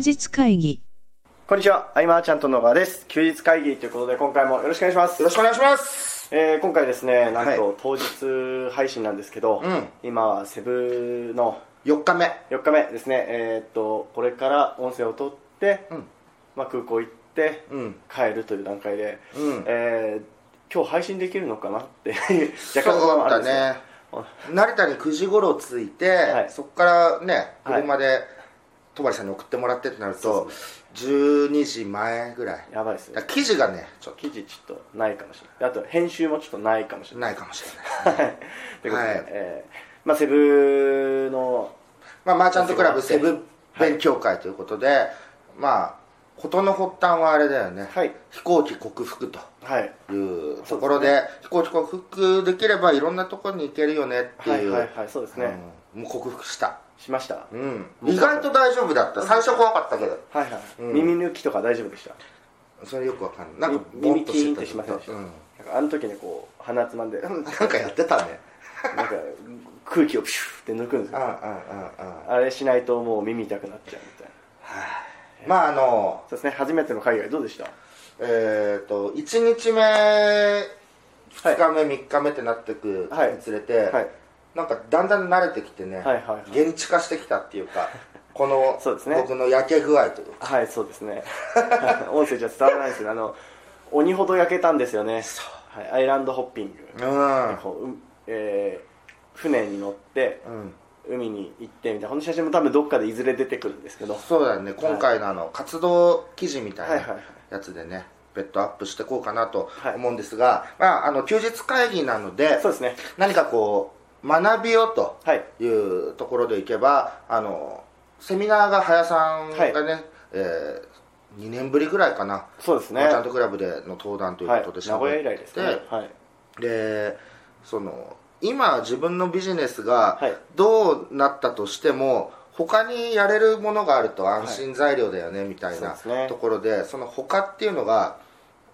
日会議。こんにちは、アイマーちゃんと野川です。休日会議ということで、今回もよろしくお願いします。よろしくお願いします。えー今回ですね、なんと、はい。当日配信なんですけど、うん。今はセブの4日目。4日目ですね、えーっと、これから音声を取って、うん。まあ、空港行って、うん。帰るという段階で、うん。えー今日配信できるのかなって 若干不安はあるだんですよ。ね。成田に9時頃着いて、はい。そこからねはい。車で戸張さんに送ってもらってってなると12時前ぐらい。やばいですね。記事がねちょっ記事ちょっとないかもしれない。あと編集もちょっとないかもしれない。とないかもしれない。はい。ということで、はい。えーまあ、セブのまあ、マーチャントクラブセブはい。勉強会ということで、まあ事の発端はあれだよね、はい。飛行機克服とはい。いうところで飛行機克服できればいろんなところに行けるよねっていう、はいはいはい。そうですね、うん。もう克服したしました、うん。意外と大丈夫だった。最初怖かったけど。はいはい、うん。耳抜きとか大丈夫でした？それよくわかんない。なんかみボンとキーンってしませんでした。うん。なんかあの時にこう鼻つまんで。なん。なんかやってたね。か空気をプシューって抜くんですよ。うんうんうんうん。あれしないともう耳痛くなっちゃうみたいな。まああのそうですね。初めての海外どうでした？えっ、と1日目2日目、3日目ってなってくはい。につれて、はいなんかだんだん慣れてきてね、はいはいはい。現地化してきたっていうか このそうですね。僕の焼け具合というか。はいそうですね。音声じゃ伝わらないですけどあの鬼ほど焼けたんですよね。はい、アイランドホッピング、うん。こううえー船に乗ってうん。海に行ってみたいな。この写真も多分どっかでいずれ出てくるんですけど。そうだよね。今回のあの活動記事みたいなはいはいはい。やつでね別途アップしていこうかなとはい。思うんですが、まあ、あの休日会議なのでそうですね。何かこう学びようとはい。いうところでいけばあのセミナーが早さんがね、えー、2年ぶりぐらいかな、そうですね。マーチャントクラブでの登壇というはいことで名古屋以って来ですね。はい。でその今自分のビジネスがはい。どうなったとしても他にやれるものがあると安心材料だよね、みたいなところでその他っていうのが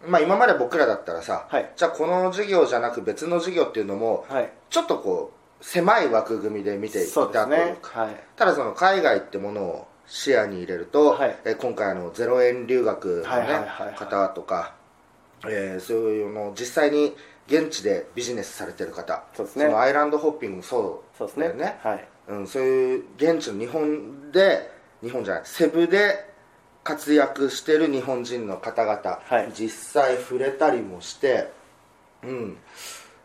まあ今まで僕らだったらさ、はい。じゃあこの事業じゃなく別の事業っていうのもはい。ちょっとこう狭い枠組みで見ていたというね。かはい。ただその海外ってものを視野に入れると、はい。えー今回あの0円留学の、ね方とか、えーそういうの実際に現地でビジネスされてる方そうですね。のアイランドホッピングもそうそうですねだよね。はい。うん、そういう現地の日本で日本じゃないセブで活躍してる日本人の方々、はい。実際触れたりもしてうん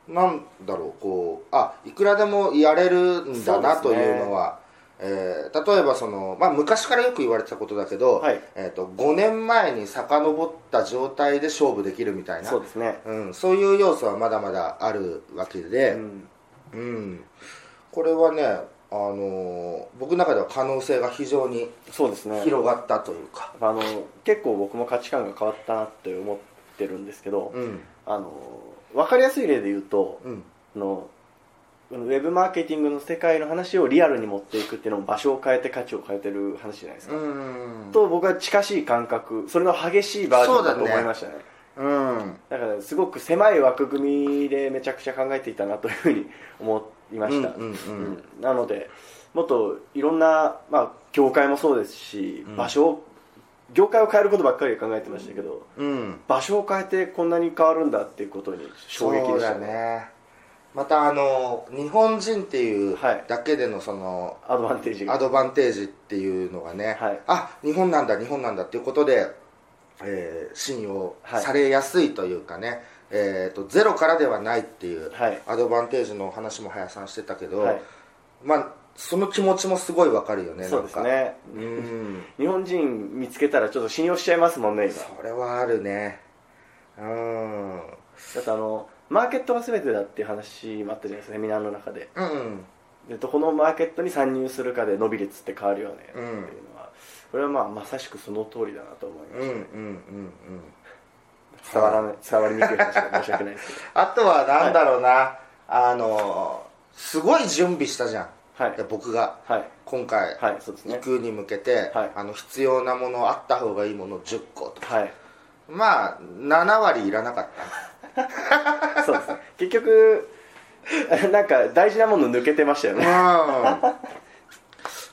なんだろうこうあいくらでもやれるんだなというのは、えー例えばその、まあ、昔からよく言われてたことだけど、はい。えー、と5年前に遡った状態で勝負できるみたいなそうですね。うん、そういう要素はまだまだあるわけで、うん。うん、これはね、あのー僕の中では可能性が非常にそうですね。広がったというか、あの結構僕も価値観が変わったなって思ってるんですけど、うんあの分かりやすい例で言うと、うん。あのウェブマーケティングの世界の話をリアルに持っていくっていうのも場所を変えて価値を変えてる話じゃないですか、うんと僕は近しい感覚それの激しいバージョンだと思いましたね。うん。だからすごく狭い枠組みでめちゃくちゃ考えていたなというふうに思いました、うんうんうん。うん。なのでもっといろんな、まあ、業界もそうですし、うん。場所を業界を変えることばっかり考えてましたけど、うん。場所を変えてこんなに変わるんだっていうことに衝撃でしたね。ね。またあの日本人っていうはいだけでのそのアドバンテージが。アドバンテージっていうのがね、はい。あ日本なんだ日本なんだっていうことで、えー信用はい。されやすいというかね、えー、とゼロからではないっていうはい。アドバンテージの話も林さんしてたけど、はい。まあその気持ちもすごいわかるよねそうですね。うん。日本人見つけたらちょっと信用しちゃいますもんね今。それはあるね。うん。だってあのマーケットが全てだっていう話もあったじゃないですかセミナーの中で。うんでどこのマーケットに参入するかで伸び率って変わるよねっていうのは、これはまあまさしくその通りだなと思いました、うんうんうんうん。伝わらない伝わりにくい話で申し訳ないですけど。あとはなんだろうな、あのすごい準備したじゃん。はいで僕がはい。今回行くに向けて、はい。あの必要なものあった方がいいもの10個と。かはい。まあ7割いらなかった。そうですね。結局 なんか大事なもの抜けてましたよね。うん。あ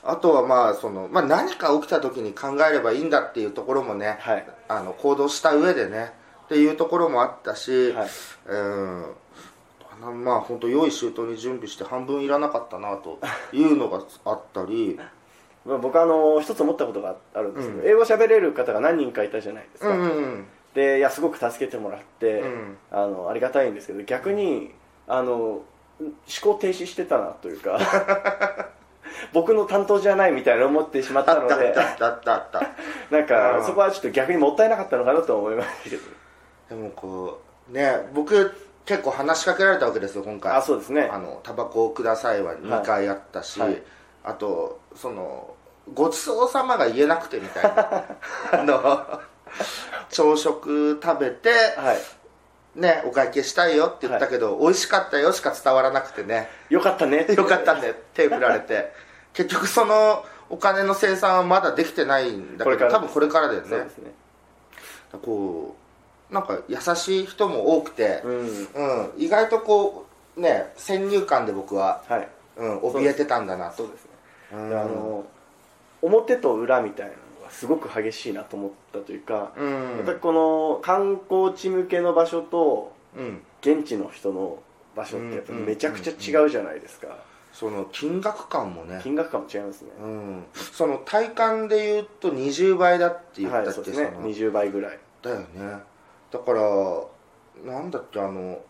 あとはまあその、まあ、何か起きた時に考えればいいんだっていうところもね、はい。あの行動した上でねっていうところもあったし、はい。うんまあ本当用意周到に準備して半分いらなかったなというのがあったり。まあ僕あの一つ思ったことがあるんですけど、うん。英語喋れる方が何人かいたじゃないですか、うんうんでいやすごく助けてもらって、うん。あのありがたいんですけど逆にあの思考停止してたなというか 僕の担当じゃないみたいな思ってしまったのでったあったあったあった なんかうん。そこはちょっと逆にもったいなかったのかなと思いましたけど。でもこうね僕結構話しかけられたわけですよ今回。あそうですね。あのタバコをくださいは2回あったし、はい。はいあとそのごちそうさまが言えなくてみたいな。あの朝食食べてはい。ねお会計したいよって言ったけど、美味しかったよしか伝わらなくてね。よかったね。よかったね。手振られて。結局そのお金の生産はまだできてないんだけど多分これからだよね。そうですね。こうなんか優しい人も多くて、うん。うん、意外とこうね先入観で僕は、はい。うん、怯えてたんだなと。そうですね、あの表と裏みたいなのがすごく激しいなと思ったというか、うん。やっぱりこの観光地向けの場所とうん。現地の人の場所ってやっぱりめちゃくちゃ違うじゃないですか、その金額感もね、金額感も違いますね、うん、その体感で言うと20倍だって言ったっけ、はいそうですね。その。20倍ぐらい。だよねだからなんだっけあの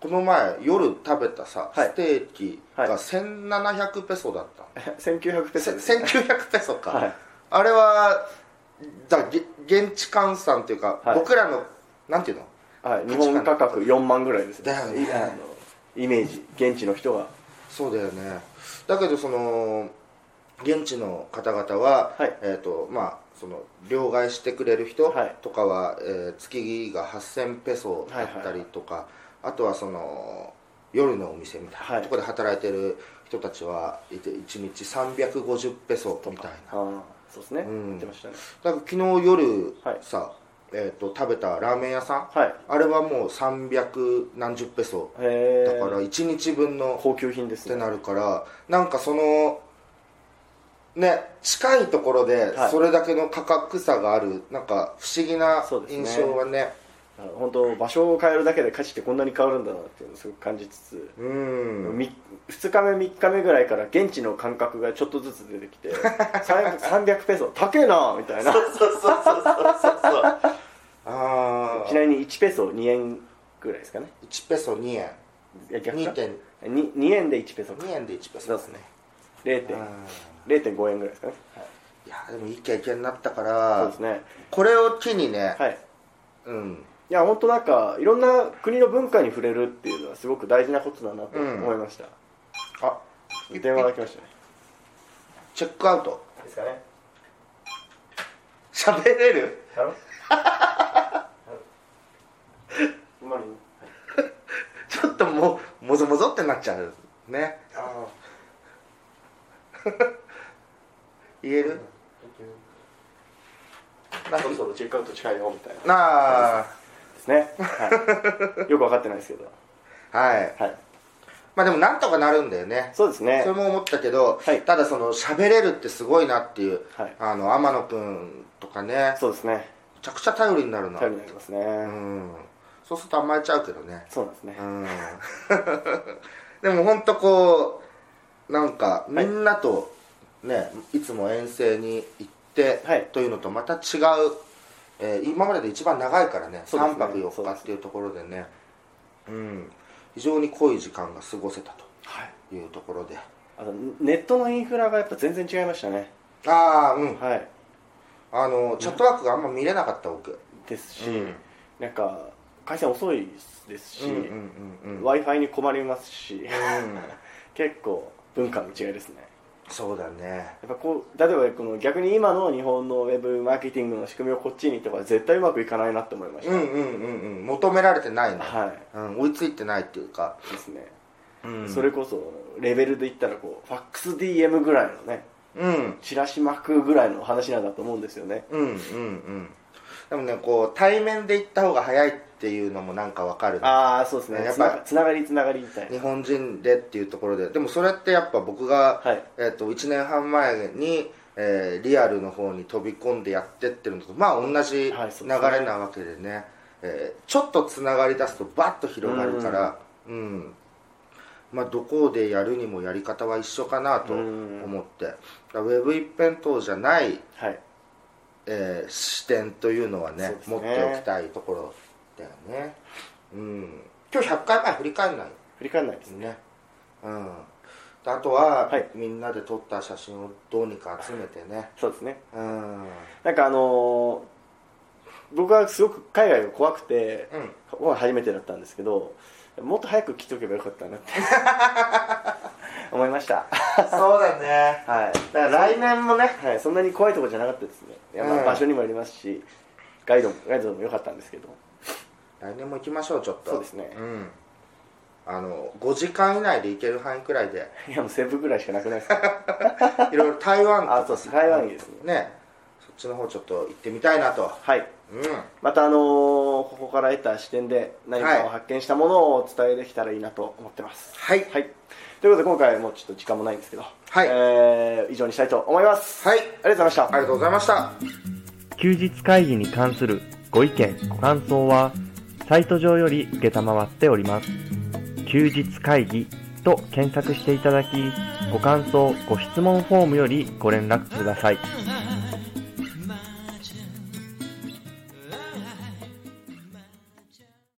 この前夜食べたさ、はい。ステーキがはい。1700ペソだった、1900ペソです、せ1900ペソか、はい。あれはだげ現地換算っていうか、はい。僕らのなんていうの？はい、日本価格4万ぐらいですだよね。いあのイメージ現地の人が。そうだよね。だけどその現地の方々は、はい。えっ、とまあその両替してくれる人はい。とかは、えー月が8000ペソだったりとか、あとはその夜のお店みたいなはい。ところで働いてる人たちはいて1日350ペソみたいな。そうですね、うん。言ってましたね。だから昨日夜はい。さ、えー、と食べたラーメン屋さんはい。あれはもう300何十ペソ。だから1日分の高級品ですね。ってなるからなんかそのね近いところではい。それだけの価格差があるなんか不思議な印象はね。本当場所を変えるだけで価値ってこんなに変わるんだなっていうのをすごく感じつつ、うん。み2日目3日目ぐらいから現地の感覚がちょっとずつ出てきて 300 300ペソ高えなみたいな。そうそうそうそうそう ああちなみに1ペソ2円ぐらいですかね。1ペソ2円。いや逆か。2. 2, 2円で1ペソか。2円で1ペソそうですね。0点うん0.5円ぐらいですかね、い。やでもいい経験になったかそうらですね。これを機にね、はい。うん。いや本当なんかいろんな国の文化に触れるっていうのはすごく大事なことだなと思いました、あ電話が来ましたね。チェックアウト。ですかね。喋れる？やろ ちょっともうもぞもぞってなっちゃうねあ言える？あそろそろチェックアウト近いよみたいな。なあ。ですね、はい、よく分かってないですけど。はい。はい。まあでもなんとかなるんだよね。そうですね。それも思ったけど、はい。ただその喋れるってすごいなっていう、はい。あの天野くんとかね。めそうですね。ちゃくちゃ頼りになるな。頼りになりますね、うん。そうすると甘えちゃうけどね。そうですね、うん。でも本当こうなんかみんなとね、い、つも遠征に行って、はい。というのとまた違う、えー今までで一番長いからね3ね。泊4日っていうところでねうん。非常に濃い時間が過ごせたはい。というところで。あとネットのインフラがやっぱ全然違いましたね。ああうん。はい。あのチャットワークがあんま見れなかった僕ですし、うん。なんか回線遅いですし、w i f i に困りますしうん。結構文化の違いですねそうだね。やっぱこう例えばこの逆に今の日本のウェブマーケティングの仕組みをこっちにとか絶対うまくいかないなって思いました、うんうんうんうん。求められてないね、はうん、追いついてないっていうか、いですね、うん。それこそレベルで言ったらこうファックス DM ぐらいのねうん。チラシ巻くぐらいの話なんだと思うんですよね。うんうんうん。でもねこう対面で行った方が早いっっていうのもなんかわかるね。ああそうですね。やっぱつながりつながりみたいな。日本人でっていうところで。でもそれってやっぱ僕が、はい。えー、と1年半前に、えーリアルの方に飛び込んでやってってるのとまあ同じ流れなわけでね,、えーちょっとつながり出すとバッと広がるから。うん、まあどこでやるにもやり方は一緒かなとうん。思って。ウェブ一辺倒じゃない、はい。えー視点というのはねね。持っておきたいところだよね。うん。今日100回前振り返んない？振り返らないですね。ね。うん。であとは、はい。みんなで撮った写真をどうにか集めてね。そうですね。うん。なんかあのー僕はすごく海外が怖くてうん。ここが初めてだったんですけどもっと早く来ておけばよかったなって。思いました。そうだね。はい。だから来年もねはい、そんなに怖いところじゃなかったですね。いや、場所にもよりますしガイドもガイドも良かったんですけど。来年も行きましょうちょっと。そうですね。うん。あの5時間以内で行ける範囲くらいで。いやもうセブぐらいしかなくないですか？いろいろ台湾とか。あそうです。台湾いいですね。ねちの方ちょっと行ってみたいなと。はい。うん。またあのーここから得た視点で何かを発見したものをお伝えできたらいいなと思ってます。はい。はい。ということで今回もうちょっと時間もないんですけどはい。えー以上にしたいと思います。はい。ありがとうございました。ありがとうございました。休日会議に関するご意見、ご感想は、サイト上より受けたまわっております。休日会議と検索していただき、ご感想、ご質問フォームよりご連絡ください。